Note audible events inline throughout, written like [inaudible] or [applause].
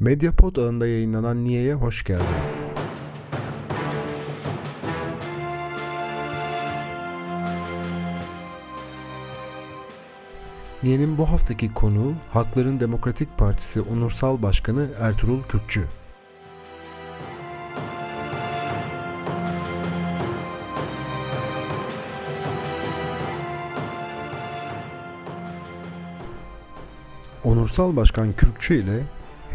Medyapod ağında yayınlanan Niye'ye hoş geldiniz. Niye'nin bu haftaki konuğu Halkların Demokratik Partisi Onursal Başkanı Ertuğrul Kürkçü. Onursal Başkan Kürkçü ile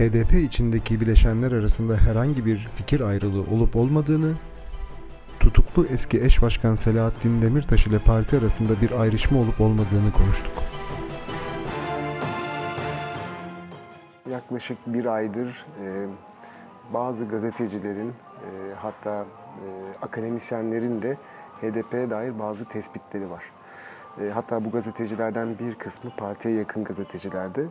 HDP içindeki bileşenler arasında herhangi bir fikir ayrılığı olup olmadığını, tutuklu eski eş başkan Selahattin Demirtaş ile parti arasında bir ayrışma olup olmadığını konuştuk. Yaklaşık bir aydır e, bazı gazetecilerin e, hatta e, akademisyenlerin de HDP'ye dair bazı tespitleri var. E, hatta bu gazetecilerden bir kısmı partiye yakın gazetecilerdi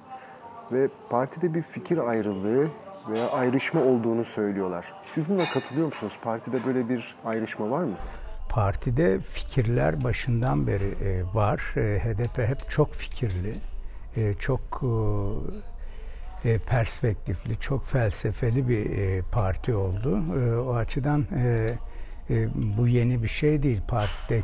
ve partide bir fikir ayrılığı veya ayrışma olduğunu söylüyorlar. Siz buna katılıyor musunuz? Partide böyle bir ayrışma var mı? Partide fikirler başından beri e, var. E, HDP hep çok fikirli, e, çok perspektifli, çok felsefeli bir parti oldu. O açıdan bu yeni bir şey değil. Partide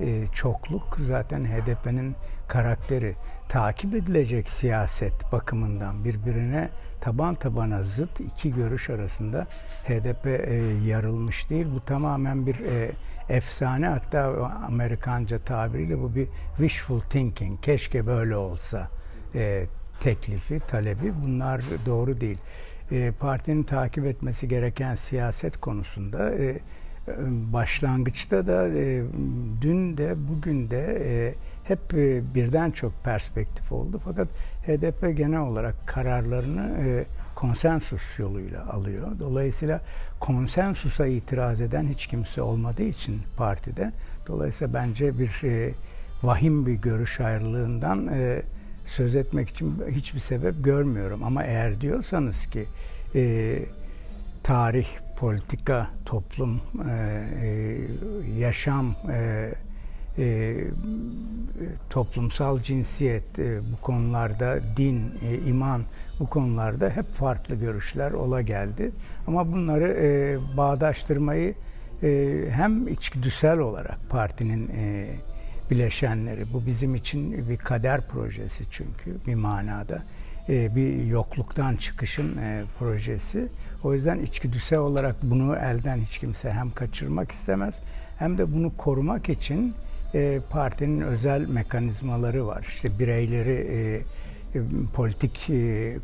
e, çokluk zaten HDP'nin karakteri takip edilecek siyaset bakımından birbirine taban tabana zıt iki görüş arasında HDP e, yarılmış değil. Bu tamamen bir e, efsane hatta Amerikanca tabiriyle bu bir wishful thinking. Keşke böyle olsa e, teklifi, talebi bunlar doğru değil. E, partinin takip etmesi gereken siyaset konusunda e, başlangıçta da e, dün de bugün de e, hep e, birden çok perspektif oldu. Fakat HDP genel olarak kararlarını e, konsensus yoluyla alıyor. Dolayısıyla konsensusa itiraz eden hiç kimse olmadığı için partide dolayısıyla bence bir e, vahim bir görüş ayrılığından söz etmek için hiçbir sebep görmüyorum. Ama eğer diyorsanız ki tarih, politika, toplum, e, yaşam, e, toplumsal cinsiyet e, bu konularda, din, e, iman bu konularda hep farklı görüşler ola geldi. Ama bunları e, bağdaştırmayı e, hem içgüdüsel olarak partinin e, bileşenleri, bu bizim için bir kader projesi çünkü bir manada e, bir yokluktan çıkışın e, projesi. O yüzden içgüdüsel olarak bunu elden hiç kimse hem kaçırmak istemez hem de bunu korumak için e, partinin özel mekanizmaları var. İşte bireyleri e, e, politik e,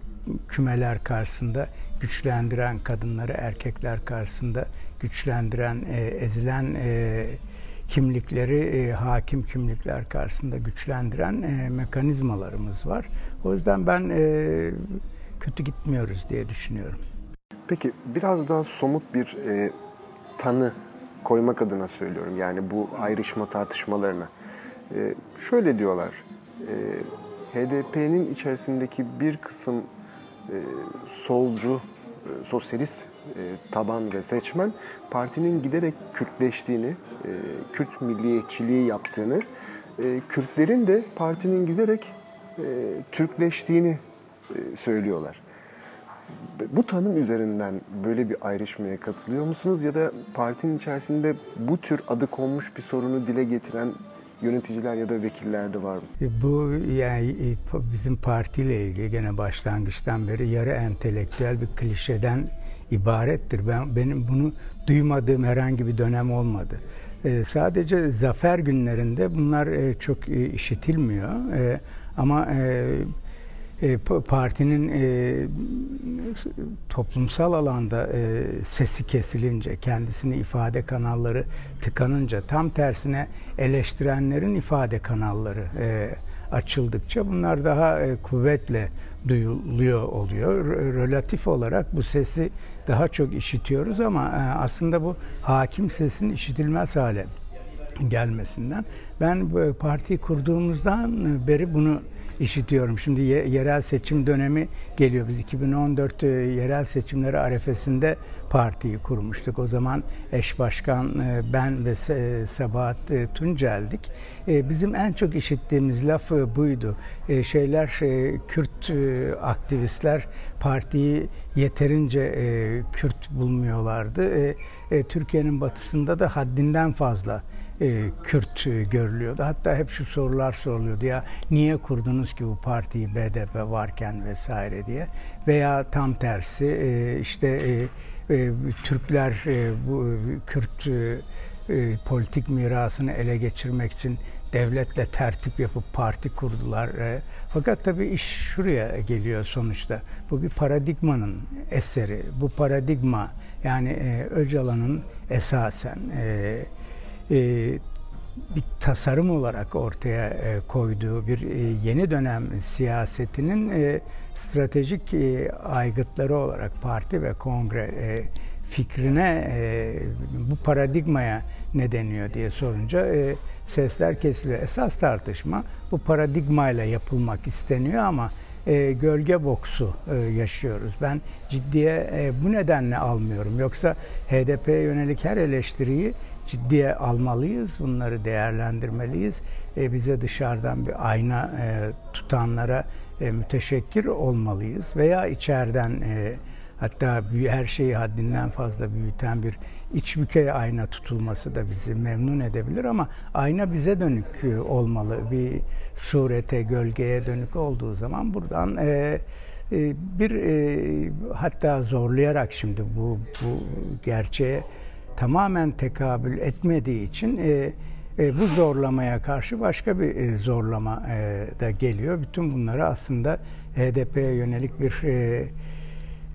kümeler karşısında güçlendiren, kadınları erkekler karşısında güçlendiren, e, ezilen e, kimlikleri e, hakim kimlikler karşısında güçlendiren e, mekanizmalarımız var. O yüzden ben e, kötü gitmiyoruz diye düşünüyorum. Peki biraz daha somut bir e, tanı koymak adına söylüyorum. Yani bu ayrışma tartışmalarına. E, şöyle diyorlar. E, HDP'nin içerisindeki bir kısım e, solcu, e, sosyalist e, taban ve seçmen partinin giderek Kürtleştiğini, e, Kürt milliyetçiliği yaptığını, e, Kürtlerin de partinin giderek e, Türkleştiğini e, söylüyorlar. Bu tanım üzerinden böyle bir ayrışmaya katılıyor musunuz ya da partinin içerisinde bu tür adı konmuş bir sorunu dile getiren yöneticiler ya da vekiller de var mı? E, bu yani e, bizim partiyle ilgili gene başlangıçtan beri yarı entelektüel bir klişeden ibarettir. Ben benim bunu duymadığım herhangi bir dönem olmadı. E, sadece zafer günlerinde bunlar e, çok e, işitilmiyor. E, ama e, e, partinin e, toplumsal alanda e, sesi kesilince, kendisini ifade kanalları tıkanınca, tam tersine eleştirenlerin ifade kanalları e, açıldıkça bunlar daha kuvvetle duyuluyor oluyor. Relatif olarak bu sesi daha çok işitiyoruz ama aslında bu hakim sesin işitilmez hale gelmesinden. Ben partiyi kurduğumuzdan beri bunu işitiyorum. Şimdi yerel seçim dönemi geliyor. Biz 2014 yerel seçimleri arefesinde partiyi kurmuştuk. O zaman eş başkan ben ve Sabahat Tuncel'dik. Bizim en çok işittiğimiz laf buydu. Şeyler Kürt aktivistler partiyi yeterince Kürt bulmuyorlardı. Türkiye'nin batısında da haddinden fazla e, Kürt e, görülüyordu. Hatta hep şu sorular soruluyordu ya niye kurdunuz ki bu partiyi BDP varken vesaire diye veya tam tersi e, işte e, e, Türkler e, bu Kürt e, e, politik mirasını ele geçirmek için devletle tertip yapıp parti kurdular. E, fakat tabii iş şuraya geliyor sonuçta. Bu bir paradigmanın eseri. Bu paradigma yani e, Öcalan'ın esasen bir tasarım olarak ortaya e, koyduğu bir e, yeni dönem siyasetinin e, stratejik aygıtları olarak parti ve kongre fikrine bu paradigmaya ne deniyor diye sorunca sesler kesiliyor. Esas tartışma bu paradigmayla yapılmak isteniyor ama e, gölge boksu e, yaşıyoruz. Ben ciddiye e, bu nedenle almıyorum. Yoksa HDP'ye yönelik her eleştiriyi ciddiye almalıyız. Bunları değerlendirmeliyiz. E, bize dışarıdan bir ayna e, tutanlara e, müteşekkir olmalıyız. Veya içeriden e, hatta her şeyi haddinden fazla büyüten bir iç bükey ayna tutulması da bizi memnun edebilir ama ayna bize dönük e, olmalı. Bir surete, gölgeye dönük olduğu zaman buradan e, e, bir e, hatta zorlayarak şimdi bu bu gerçeğe tamamen tekabül etmediği için e, e, bu zorlamaya karşı başka bir e, zorlama e, da geliyor. Bütün bunları aslında HDP'ye yönelik bir e,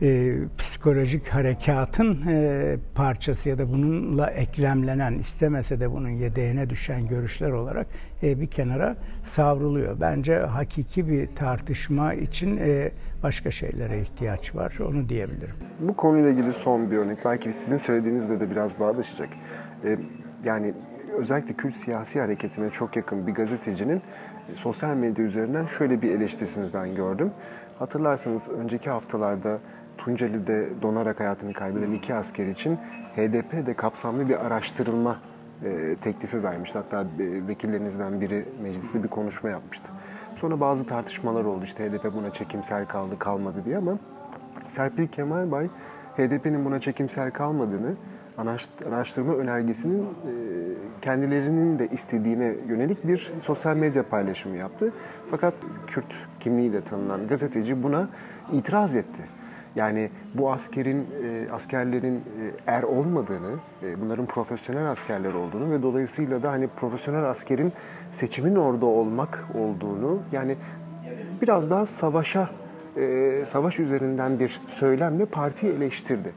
e, psikolojik harekatın e, parçası ya da bununla eklemlenen istemese de bunun yedeğine düşen görüşler olarak e, bir kenara savruluyor. Bence hakiki bir tartışma için e, başka şeylere ihtiyaç var. Onu diyebilirim. Bu konuyla ilgili son bir örnek. Belki sizin söylediğinizle de biraz bağdaşacak. E, yani özellikle Kürt siyasi hareketine çok yakın bir gazetecinin e, sosyal medya üzerinden şöyle bir eleştirisini ben gördüm. Hatırlarsanız önceki haftalarda Tunceli'de donarak hayatını kaybeden iki asker için HDP de kapsamlı bir araştırılma e, teklifi vermişti. Hatta e, vekillerinizden biri mecliste bir konuşma yapmıştı. Sonra bazı tartışmalar oldu. İşte HDP buna çekimsel kaldı, kalmadı diye ama Serpil Kemal Bay HDP'nin buna çekimsel kalmadığını, araştırma önergesinin e, kendilerinin de istediğine yönelik bir sosyal medya paylaşımı yaptı. Fakat Kürt kimliğiyle tanınan gazeteci buna itiraz etti. Yani bu askerin, e, askerlerin e, er olmadığını, e, bunların profesyonel askerler olduğunu ve dolayısıyla da hani profesyonel askerin seçimin orada olmak olduğunu, yani biraz daha savaşa, savaş üzerinden bir söylemle partiyi eleştirdi.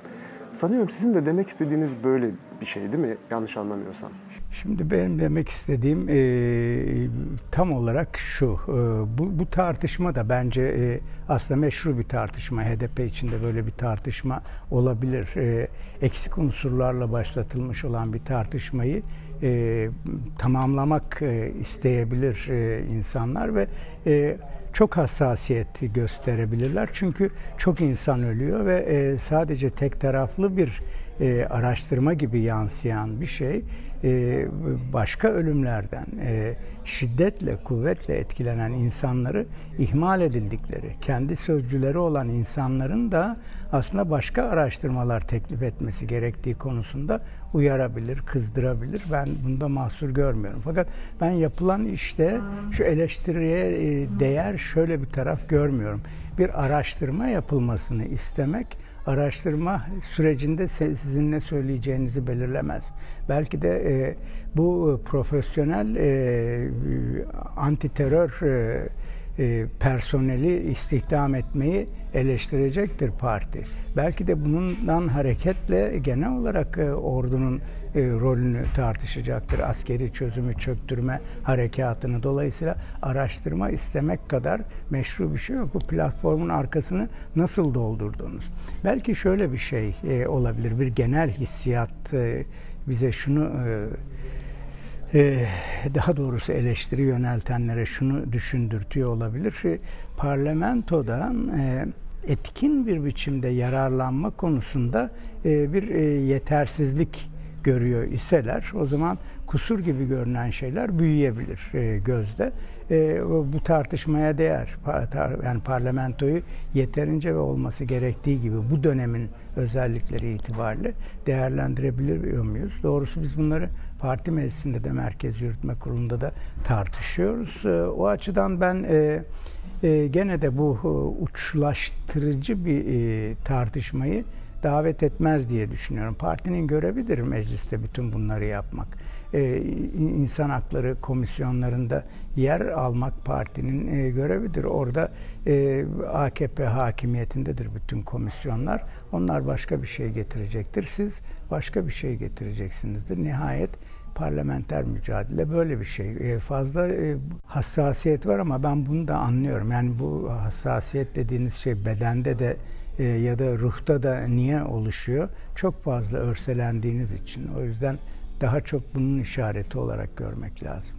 Sanıyorum sizin de demek istediğiniz böyle bir şey değil mi? Yanlış anlamıyorsam. Şimdi benim demek istediğim e, tam olarak şu. E, bu, bu tartışma da bence e, aslında meşru bir tartışma. HDP içinde böyle bir tartışma olabilir. E, eksik unsurlarla başlatılmış olan bir tartışmayı e, tamamlamak e, isteyebilir e, insanlar ve e, çok hassasiyet gösterebilirler. Çünkü çok insan ölüyor ve e, sadece tek taraflı bir e, araştırma gibi yansıyan bir şey e, başka ölümlerden e, şiddetle, kuvvetle etkilenen insanları ihmal edildikleri, kendi sözcüleri olan insanların da aslında başka araştırmalar teklif etmesi gerektiği konusunda uyarabilir, kızdırabilir. Ben bunda mahsur görmüyorum. Fakat ben yapılan işte şu eleştiriye e, değer şöyle bir taraf görmüyorum. Bir araştırma yapılmasını istemek araştırma sürecinde sizin ne söyleyeceğinizi belirlemez. Belki de e, bu profesyonel e, anti terör e, e, personeli istihdam etmeyi eleştirecektir parti. Belki de bundan hareketle genel olarak e, ordunun e, rolünü tartışacaktır. Askeri çözümü çöktürme harekatını dolayısıyla araştırma istemek kadar meşru bir şey yok. Bu platformun arkasını nasıl doldurdunuz? Belki şöyle bir şey e, olabilir. Bir genel hissiyat e, bize şunu e, e, daha doğrusu eleştiri yöneltenlere şunu düşündürtüyor olabilir. Şey, parlamentoda e, etkin bir biçimde yararlanma konusunda bir yetersizlik görüyor iseler o zaman kusur gibi görünen şeyler büyüyebilir e, gözde. E, bu tartışmaya değer. Yani parlamentoyu yeterince ve olması gerektiği gibi bu dönemin özellikleri itibariyle değerlendirebiliyor muyuz? Doğrusu biz bunları parti meclisinde de Merkez Yürütme Kurulu'nda da tartışıyoruz. E, o açıdan ben e, e, gene de bu e, uçlaştırıcı bir e, tartışmayı davet etmez diye düşünüyorum. Partinin görevidir mecliste bütün bunları yapmak. Ee, insan hakları komisyonlarında yer almak partinin e, görevidir. Orada e, AKP hakimiyetindedir bütün komisyonlar. Onlar başka bir şey getirecektir. Siz başka bir şey getireceksinizdir. Nihayet parlamenter mücadele böyle bir şey. E, fazla e, hassasiyet var ama ben bunu da anlıyorum. Yani bu hassasiyet dediğiniz şey bedende de e, ya da ruhta da niye oluşuyor? Çok fazla örselendiğiniz için. O yüzden daha çok bunun işareti olarak görmek lazım.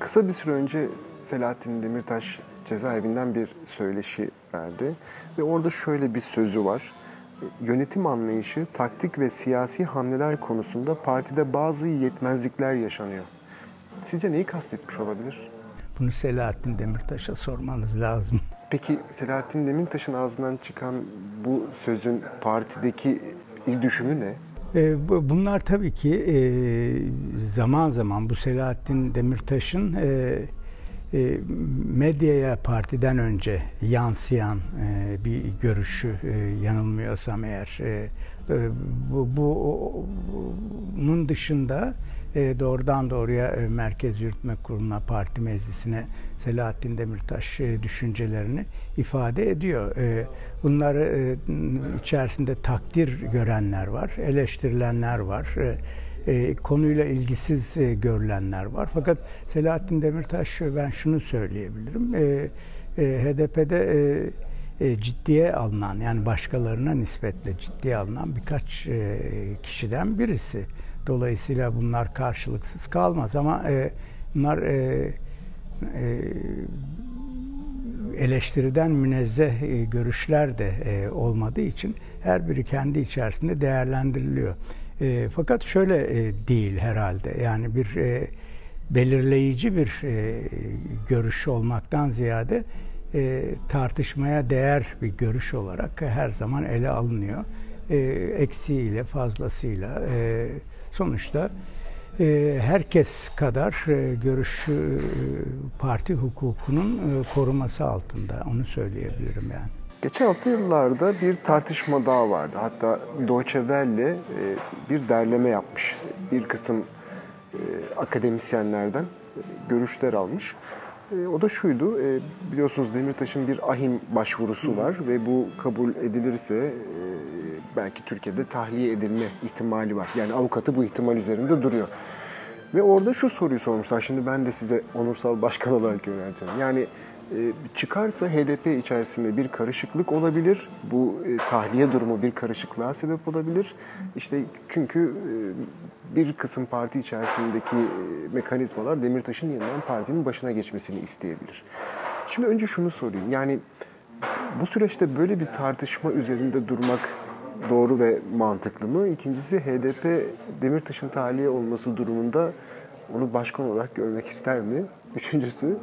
Kısa bir süre önce Selahattin Demirtaş cezaevinden bir söyleşi verdi ve orada şöyle bir sözü var. Yönetim anlayışı, taktik ve siyasi hamleler konusunda partide bazı yetmezlikler yaşanıyor. Sizce neyi kastetmiş olabilir? Bunu Selahattin Demirtaş'a sormanız lazım. Peki Selahattin Demirtaş'ın ağzından çıkan bu sözün partideki düşümü ne? E, bunlar tabii ki e, zaman zaman bu Selahattin Demirtaş'ın e, medyaya partiden önce yansıyan bir görüşü yanılmıyorsam eğer bu bunun dışında e, doğrudan doğruya e, Merkez Yürütme Kurulu'na, parti meclisine Selahattin Demirtaş e, düşüncelerini ifade ediyor. Bunları içerisinde takdir görenler var, eleştirilenler var. Konuyla ilgisiz görülenler var. Fakat Selahattin Demirtaş ben şunu söyleyebilirim. HDP'de ciddiye alınan yani başkalarına nispetle ciddiye alınan birkaç kişiden birisi. Dolayısıyla bunlar karşılıksız kalmaz ama e, bunlar e, e, eleştiriden münezzeh e, görüşler de e, olmadığı için her biri kendi içerisinde değerlendiriliyor. E, fakat şöyle e, değil herhalde yani bir e, belirleyici bir e, görüş olmaktan ziyade e, tartışmaya değer bir görüş olarak her zaman ele alınıyor. E, eksiğiyle fazlasıyla e, sonuçta e, herkes kadar e, görüş e, parti hukukunun e, koruması altında onu söyleyebilirim yani. Geçen hafta yıllarda bir tartışma daha vardı. Hatta Deutsche Welle e, bir derleme yapmış. Bir kısım e, akademisyenlerden e, görüşler almış. O da şuydu, biliyorsunuz Demirtaş'ın bir ahim başvurusu var ve bu kabul edilirse belki Türkiye'de tahliye edilme ihtimali var. Yani avukatı bu ihtimal üzerinde duruyor. Ve orada şu soruyu sormuşlar. Şimdi ben de size onursal başkan [laughs] olarak yöneltiyorum. Yani e, çıkarsa HDP içerisinde bir karışıklık olabilir. Bu e, tahliye durumu bir karışıklığa sebep olabilir. İşte çünkü e, bir kısım parti içerisindeki mekanizmalar Demirtaş'ın yeniden partinin başına geçmesini isteyebilir. Şimdi önce şunu sorayım. Yani bu süreçte böyle bir tartışma üzerinde durmak doğru ve mantıklı mı? İkincisi HDP Demirtaş'ın tahliye olması durumunda onu başkan olarak görmek ister mi? Üçüncüsü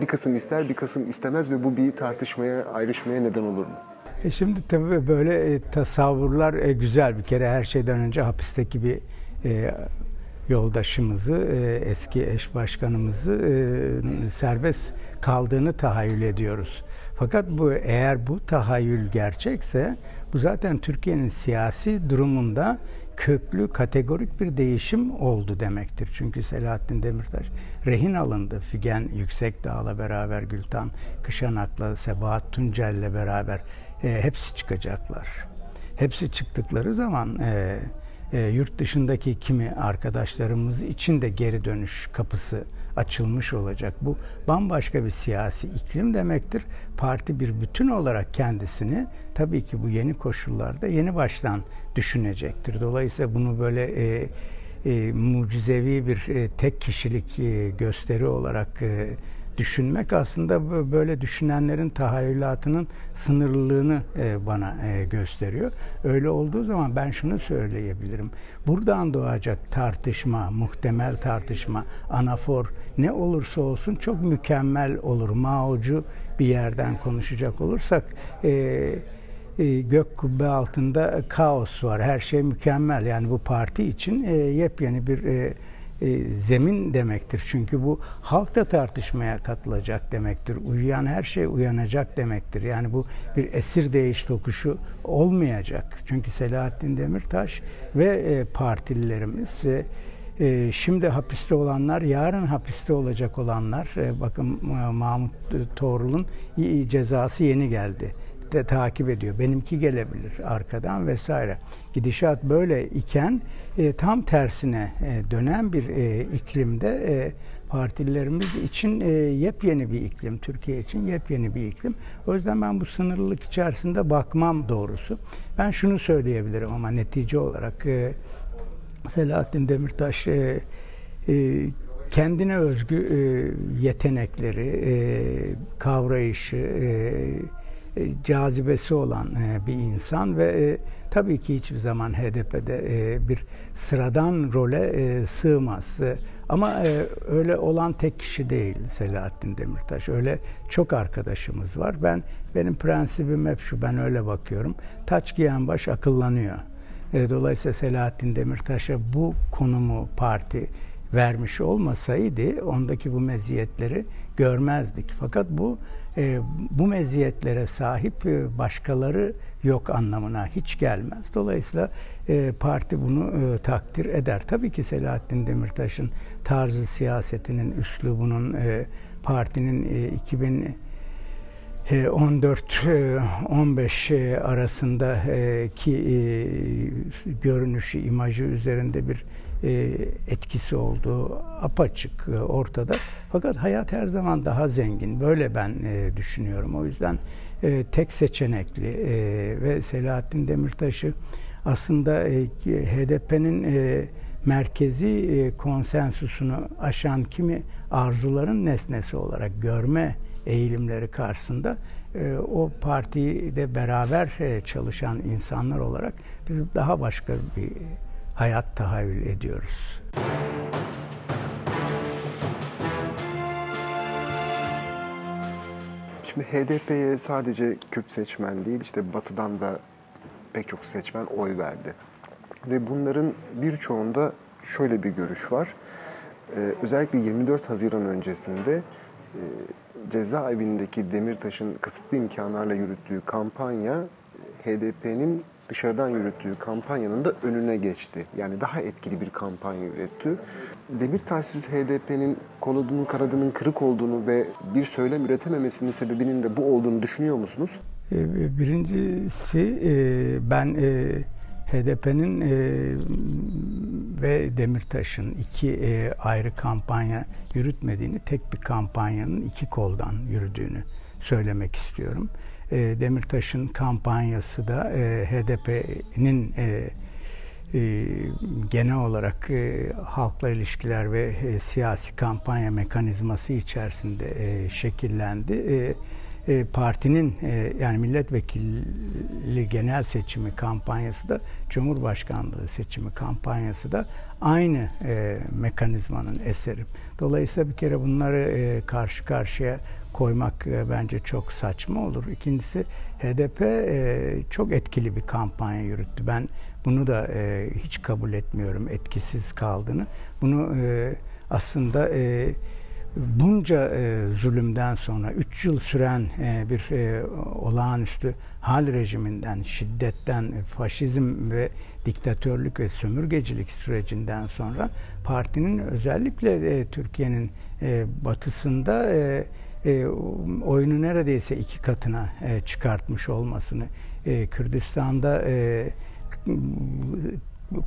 bir kısım ister, bir kısım istemez ve bu bir tartışmaya, ayrışmaya neden olur mu? E şimdi tabii böyle e, tasavvurlar e, güzel bir kere her şeyden önce hapisteki bir e, yoldaşımızı, e, eski eş başkanımızı e, serbest kaldığını tahayyül ediyoruz. Fakat bu eğer bu tahayyül gerçekse bu zaten Türkiye'nin siyasi durumunda köklü, kategorik bir değişim oldu demektir. Çünkü Selahattin Demirtaş rehin alındı. Figen Yüksekdağ'la beraber Gültan Kışanak'la, Sebahat Tuncel'le beraber e, hepsi çıkacaklar. Hepsi çıktıkları zaman e, e, yurt dışındaki kimi arkadaşlarımız için de geri dönüş kapısı açılmış olacak. Bu bambaşka bir siyasi iklim demektir. Parti bir bütün olarak kendisini tabii ki bu yeni koşullarda yeni baştan düşünecektir. Dolayısıyla bunu böyle e, e, mucizevi bir e, tek kişilik e, gösteri olarak e, düşünmek aslında böyle düşünenlerin tahayyülatının sınırlılığını e, bana e, gösteriyor. Öyle olduğu zaman ben şunu söyleyebilirim. Buradan doğacak tartışma, muhtemel tartışma, anafor ne olursa olsun çok mükemmel olur. Mao'cu bir yerden konuşacak olursak e, e, gök kubbe altında kaos var. Her şey mükemmel. Yani bu parti için yepyeni bir e, zemin demektir. Çünkü bu halk da tartışmaya katılacak demektir. Uyuyan her şey uyanacak demektir. Yani bu bir esir değiş tokuşu olmayacak. Çünkü Selahattin Demirtaş ve e, partililerimiz e, şimdi hapiste olanlar, yarın hapiste olacak olanlar, e, bakın Mahmut Toğrul'un cezası yeni geldi de takip ediyor. Benimki gelebilir arkadan vesaire. Gidişat böyle iken e, tam tersine e, dönen bir e, iklimde e, partililerimiz için e, yepyeni bir iklim, Türkiye için yepyeni bir iklim. O yüzden ben bu sınırlılık içerisinde bakmam doğrusu. Ben şunu söyleyebilirim ama netice olarak e, Selahattin Demirtaş e, e, kendine özgü e, yetenekleri, e, kavrayışı, e, cazibesi olan e, bir insan ve e, tabii ki hiçbir zaman HDP'de bir sıradan role sığmaz. Ama öyle olan tek kişi değil Selahattin Demirtaş. Öyle çok arkadaşımız var. Ben benim prensibim hep şu. Ben öyle bakıyorum. Taç giyen baş akıllanıyor. Dolayısıyla Selahattin Demirtaş'a bu konumu parti vermiş olmasaydı ondaki bu meziyetleri görmezdik. Fakat bu e, bu meziyetlere sahip e, başkaları yok anlamına hiç gelmez. Dolayısıyla e, parti bunu e, takdir eder. Tabii ki Selahattin Demirtaş'ın tarzı siyasetinin, üslubunun e, partinin e, 2000 14-15 e, arasındaki e, görünüşü, imajı üzerinde bir e, etkisi olduğu apaçık e, ortada. Fakat hayat her zaman daha zengin. Böyle ben düşünüyorum. O yüzden tek seçenekli ve Selahattin Demirtaş'ı aslında HDP'nin merkezi konsensusunu aşan kimi arzuların nesnesi olarak görme eğilimleri karşısında o partide beraber çalışan insanlar olarak biz daha başka bir hayat tahayyül ediyoruz. Şimdi HDP'ye sadece Kürt seçmen değil, işte Batı'dan da pek çok seçmen oy verdi. Ve bunların birçoğunda şöyle bir görüş var. Ee, özellikle 24 Haziran öncesinde e, cezaevindeki Demirtaş'ın kısıtlı imkanlarla yürüttüğü kampanya HDP'nin dışarıdan yürüttüğü kampanyanın da önüne geçti. Yani daha etkili bir kampanya üretti. Demirtaş siz HDP'nin koludunun kanadının kırık olduğunu ve bir söylem üretememesinin sebebinin de bu olduğunu düşünüyor musunuz? Ee, birincisi e, ben e, HDP'nin e, ve Demirtaş'ın iki ayrı kampanya yürütmediğini, tek bir kampanyanın iki koldan yürüdüğünü söylemek istiyorum. E, Demirtaş'ın kampanyası da e, HDP'nin e, e, genel olarak e, halkla ilişkiler ve e, siyasi kampanya mekanizması içerisinde e, şekillendi. E, e, partinin e, yani milletvekili genel seçimi kampanyası da Cumhurbaşkanlığı seçimi kampanyası da aynı e, mekanizmanın eseri. Dolayısıyla bir kere bunları e, karşı karşıya koymak e, bence çok saçma olur. İkincisi HDP e, çok etkili bir kampanya yürüttü. Ben bunu da e, hiç kabul etmiyorum etkisiz kaldığını. Bunu e, aslında e, bunca e, zulümden sonra 3 yıl süren e, bir e, olağanüstü hal rejiminden, şiddetten, faşizm ve diktatörlük ve sömürgecilik sürecinden sonra partinin özellikle e, Türkiye'nin e, batısında e, e, oyunu neredeyse iki katına e, çıkartmış olmasını, e, Kürdistan'da e,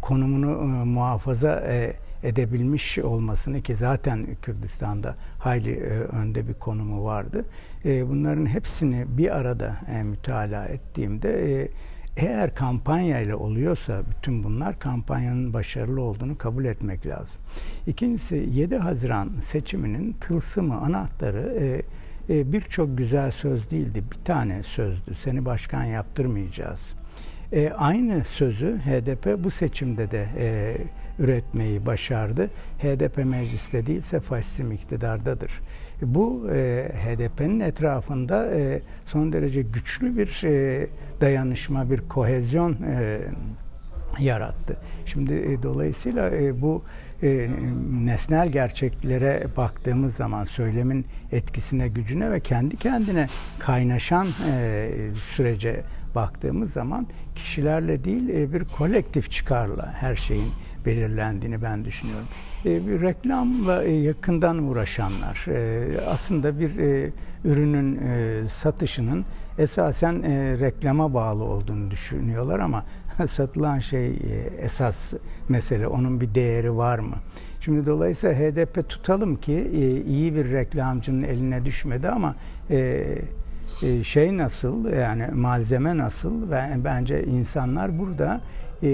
konumunu e, muhafaza e, edebilmiş olmasını ki zaten Kürdistan'da hayli e, önde bir konumu vardı. E, bunların hepsini bir arada e, mütalaa ettiğimde e, eğer kampanya ile oluyorsa bütün bunlar kampanyanın başarılı olduğunu kabul etmek lazım. İkincisi 7 Haziran seçiminin tılsımı, anahtarı e, e, birçok güzel söz değildi. Bir tane sözdü. Seni başkan yaptırmayacağız. E, aynı sözü HDP bu seçimde de e, üretmeyi başardı. HDP mecliste değilse faşizm iktidardadır. Bu e, HDP'nin etrafında e, son derece güçlü bir e, dayanışma, bir kohezyon e, yarattı. Şimdi e, dolayısıyla e, bu e, nesnel gerçeklere baktığımız zaman söylemin etkisine, gücüne ve kendi kendine kaynaşan e, sürece baktığımız zaman kişilerle değil e, bir kolektif çıkarla her şeyin belirlendiğini ben düşünüyorum. E, bir reklamla e, yakından uğraşanlar aslında bir ürünün satışının esasen reklama bağlı olduğunu düşünüyorlar ama [laughs] satılan şey esas mesele onun bir değeri var mı? Şimdi dolayısıyla HDP tutalım ki iyi bir reklamcının eline düşmedi ama e, e, şey nasıl yani malzeme nasıl ve bence insanlar burada e,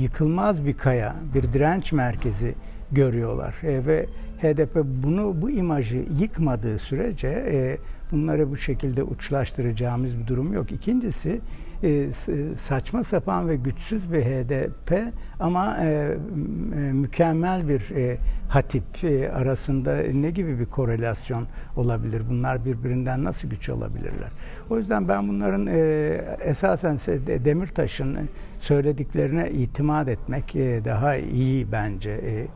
yıkılmaz bir kaya, bir direnç merkezi görüyorlar e, ve HDP bunu bu imajı yıkmadığı sürece e, bunları bu şekilde uçlaştıracağımız bir durum yok. İkincisi e, saçma sapan ve güçsüz bir HDP ama e, e, mükemmel bir e, hatip e, arasında ne gibi bir korelasyon olabilir? Bunlar birbirinden nasıl güç olabilirler? O yüzden ben bunların e, esasen Demirtaş'ın söylediklerine itimat etmek e, daha iyi bence. E,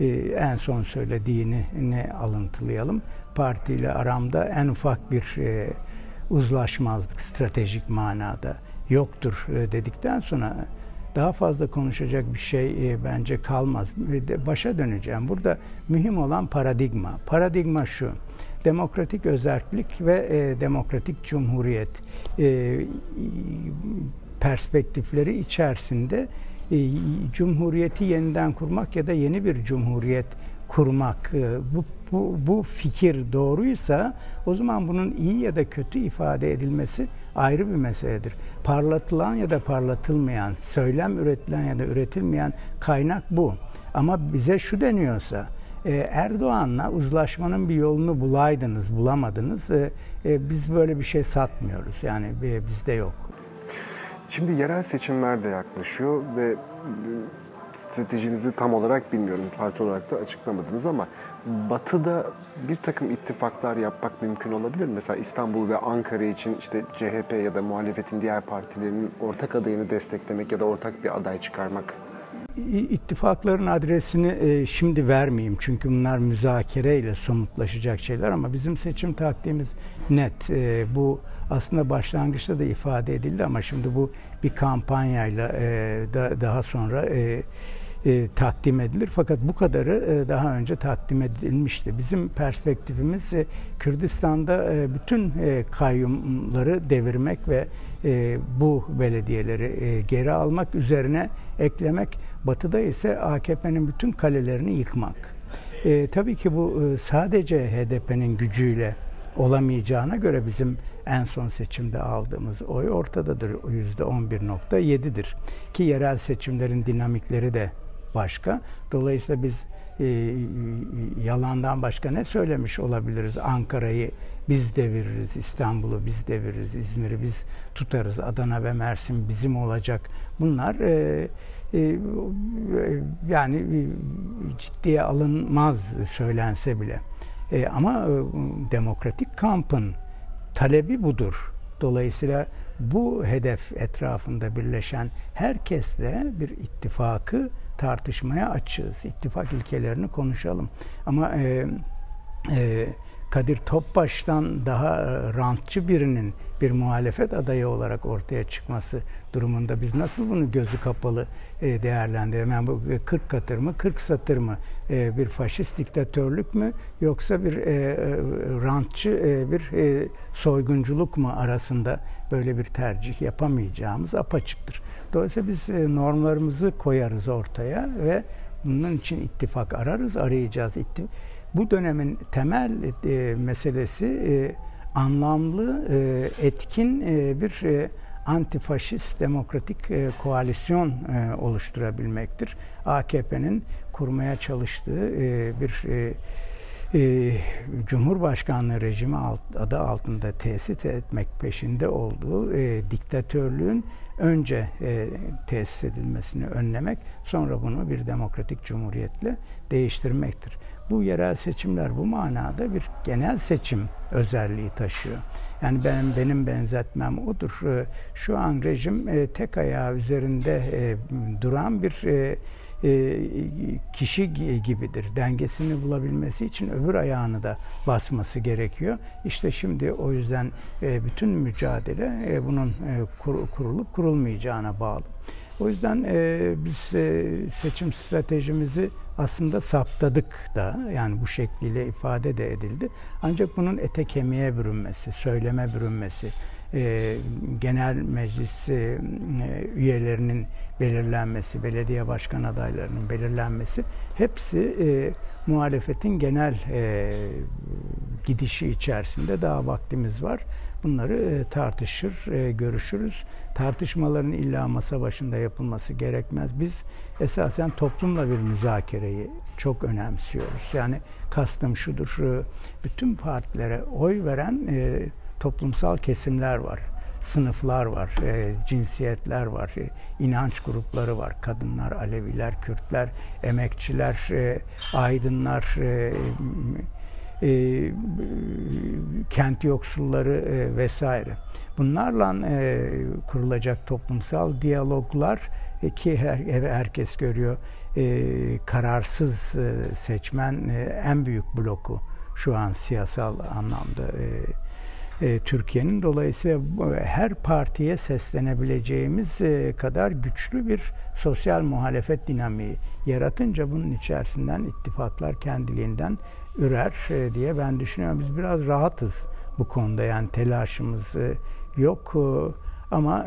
e, en son söylediğini ne alıntılayalım. Partiyle aramda en ufak bir e, uzlaşmazlık stratejik manada yoktur e, dedikten sonra daha fazla konuşacak bir şey e, bence kalmaz. Başa döneceğim. Burada mühim olan paradigma. Paradigma şu. Demokratik özerklik ve e, demokratik cumhuriyet perspektifleri içerisinde cumhuriyeti yeniden kurmak ya da yeni bir cumhuriyet kurmak bu, bu, bu fikir doğruysa o zaman bunun iyi ya da kötü ifade edilmesi ayrı bir meseledir. Parlatılan ya da parlatılmayan, söylem üretilen ya da üretilmeyen kaynak bu. Ama bize şu deniyorsa, e, Erdoğan'la uzlaşmanın bir yolunu bulaydınız, bulamadınız. E, biz böyle bir şey satmıyoruz. Yani bizde yok. Şimdi yerel seçimler de yaklaşıyor ve stratejinizi tam olarak bilmiyorum. Parti olarak da açıklamadınız ama Batı'da bir takım ittifaklar yapmak mümkün olabilir? Mesela İstanbul ve Ankara için işte CHP ya da muhalefetin diğer partilerinin ortak adayını desteklemek ya da ortak bir aday çıkarmak İttifakların adresini e, şimdi vermeyeyim çünkü bunlar müzakereyle somutlaşacak şeyler ama bizim seçim taktiğimiz net. E, bu aslında başlangıçta da ifade edildi ama şimdi bu bir kampanyayla e, da, daha sonra e, takdim edilir. Fakat bu kadarı e, daha önce takdim edilmişti. Bizim perspektifimiz e, Kürdistan'da e, bütün e, kayyumları devirmek ve e, bu belediyeleri e, geri almak üzerine eklemek. Batı'da ise AKP'nin bütün kalelerini yıkmak. E, tabii ki bu e, sadece HDP'nin gücüyle olamayacağına göre bizim en son seçimde aldığımız oy ortadadır. Yüzde 11.7'dir. Ki yerel seçimlerin dinamikleri de başka. Dolayısıyla biz e, yalandan başka ne söylemiş olabiliriz? Ankara'yı biz deviririz, İstanbul'u biz deviririz, İzmir'i biz tutarız, Adana ve Mersin bizim olacak. Bunlar e, e, yani ciddiye alınmaz söylense bile. E, ama e, demokratik kampın talebi budur. Dolayısıyla bu hedef etrafında birleşen herkesle bir ittifakı tartışmaya açığız. İttifak ilkelerini konuşalım. Ama e, e, Kadir Topbaş'tan daha e, rantçı birinin bir muhalefet adayı olarak ortaya çıkması durumunda biz nasıl bunu gözü kapalı e, değerlendirelim? Yani bu 40 katır mı, 40 satır mı? E, bir faşist diktatörlük mü yoksa bir rantçı bir soygunculuk mu arasında böyle bir tercih yapamayacağımız apaçıktır. Dolayısıyla biz normlarımızı koyarız ortaya ve Bunun için ittifak ararız, arayacağız. Bu dönemin temel e, meselesi e, anlamlı, e, etkin e, bir e, antifaşist demokratik e, koalisyon e, oluşturabilmektir. AKP'nin kurmaya çalıştığı e, bir e, e, Cumhurbaşkanlığı rejimi adı altında tesis etmek peşinde olduğu e, diktatörlüğün önce e, tesis edilmesini önlemek, sonra bunu bir demokratik cumhuriyetle değiştirmektir. Bu yerel seçimler bu manada bir genel seçim özelliği taşıyor. Yani benim benim benzetmem odur. E, şu an rejim e, tek ayağı üzerinde e, duran bir kişi gibidir. Dengesini bulabilmesi için öbür ayağını da basması gerekiyor. İşte şimdi o yüzden bütün mücadele bunun kurulup kurulmayacağına bağlı. O yüzden biz seçim stratejimizi aslında saptadık da yani bu şekliyle ifade de edildi. Ancak bunun ete kemiğe bürünmesi, söyleme bürünmesi, e, genel meclis e, üyelerinin belirlenmesi, belediye başkan adaylarının belirlenmesi hepsi e, muhalefetin genel e, gidişi içerisinde daha vaktimiz var. Bunları e, tartışır, e, görüşürüz. Tartışmaların illa masa başında yapılması gerekmez. Biz esasen toplumla bir müzakereyi çok önemsiyoruz. Yani kastım şudur, bütün partilere oy veren e, toplumsal kesimler var sınıflar var, e, cinsiyetler var, e, inanç grupları var. Kadınlar, Aleviler, Kürtler, emekçiler, e, aydınlar, e, e, kent yoksulları e, vesaire. Bunlarla e, kurulacak toplumsal diyaloglar e, ki her, herkes görüyor e, kararsız e, seçmen e, en büyük bloku şu an siyasal anlamda e, e, Türkiye'nin. Dolayısıyla her partiye seslenebileceğimiz e, kadar güçlü bir sosyal muhalefet dinamiği yaratınca bunun içerisinden ittifaklar kendiliğinden ürer e, diye ben düşünüyorum. Biz biraz rahatız bu konuda yani telaşımız e, yok e, ama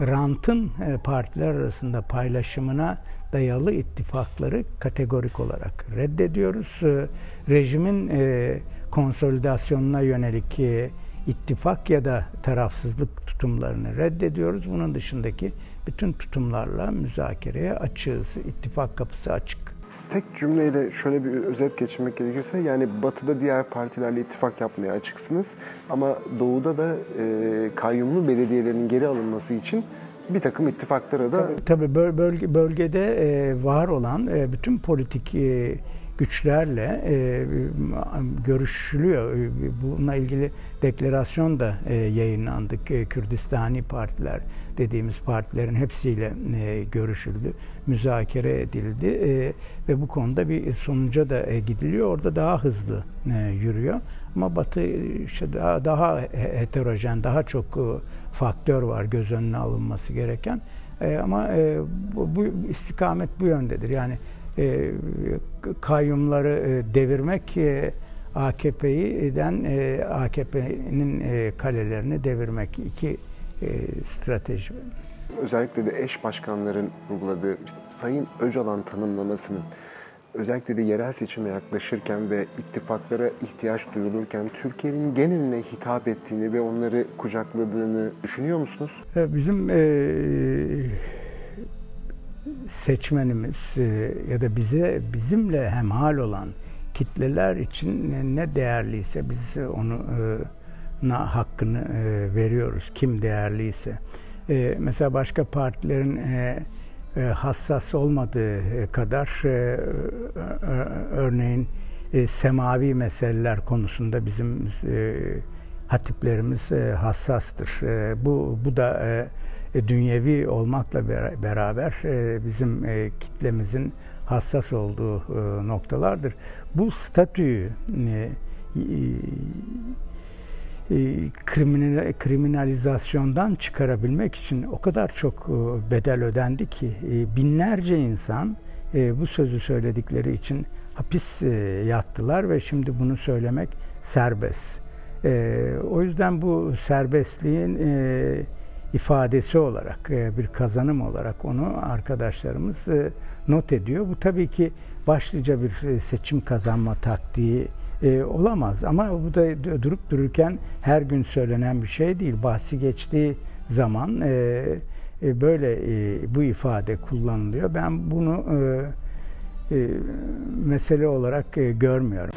rantın partiler arasında paylaşımına dayalı ittifakları kategorik olarak reddediyoruz. Rejimin konsolidasyonuna yönelik ittifak ya da tarafsızlık tutumlarını reddediyoruz. Bunun dışındaki bütün tutumlarla müzakereye açığız. İttifak kapısı açık tek cümleyle şöyle bir özet geçirmek gerekirse yani batıda diğer partilerle ittifak yapmaya açıksınız ama doğuda da e, kayyumlu belediyelerin geri alınması için bir takım ittifaklara da... Tabii, tabii bölge, bölgede e, var olan e, bütün politik e, güçlerle e, görüşülüyor. Bununla ilgili deklarasyon da e, yayınlandı. Kürdistani partiler dediğimiz partilerin hepsiyle e, görüşüldü, müzakere edildi e, ve bu konuda bir sonuca da e, gidiliyor. Orada daha hızlı e, yürüyor. Ama Batı işte daha, daha heterojen, daha çok e, faktör var göz önüne alınması gereken. E, ama e, bu, bu istikamet bu yöndedir. Yani e, kayyumları e, devirmek e, AKP'den e, AKP'nin e, kalelerini devirmek iki e, strateji. Özellikle de eş başkanların uyguladığı Sayın Öcalan tanımlamasının özellikle de yerel seçime yaklaşırken ve ittifaklara ihtiyaç duyulurken Türkiye'nin geneline hitap ettiğini ve onları kucakladığını düşünüyor musunuz? E, bizim e, seçmenimiz e, ya da bize bizimle hemhal olan kitleler için ne değerliyse biz onu e, na hakkını e, veriyoruz. Kim değerliyse. Mesela başka partilerin hassas olmadığı kadar örneğin semavi meseleler konusunda bizim hatiplerimiz hassastır. Bu bu da e, dünyevi olmakla beraber e, bizim e, kitlemizin hassas olduğu noktalardır. Bu statüyü kriminalizasyondan çıkarabilmek için o kadar çok bedel ödendi ki binlerce insan bu sözü söyledikleri için hapis yattılar ve şimdi bunu söylemek serbest. O yüzden bu serbestliğin ifadesi olarak, e, bir kazanım olarak onu arkadaşlarımız e, not ediyor. Bu tabii ki başlıca bir e, seçim kazanma taktiği olamaz. Ama bu da durup dururken her gün söylenen bir şey değil. Bahsi geçtiği zaman böyle bu ifade kullanılıyor. Ben bunu mesele olarak görmüyorum.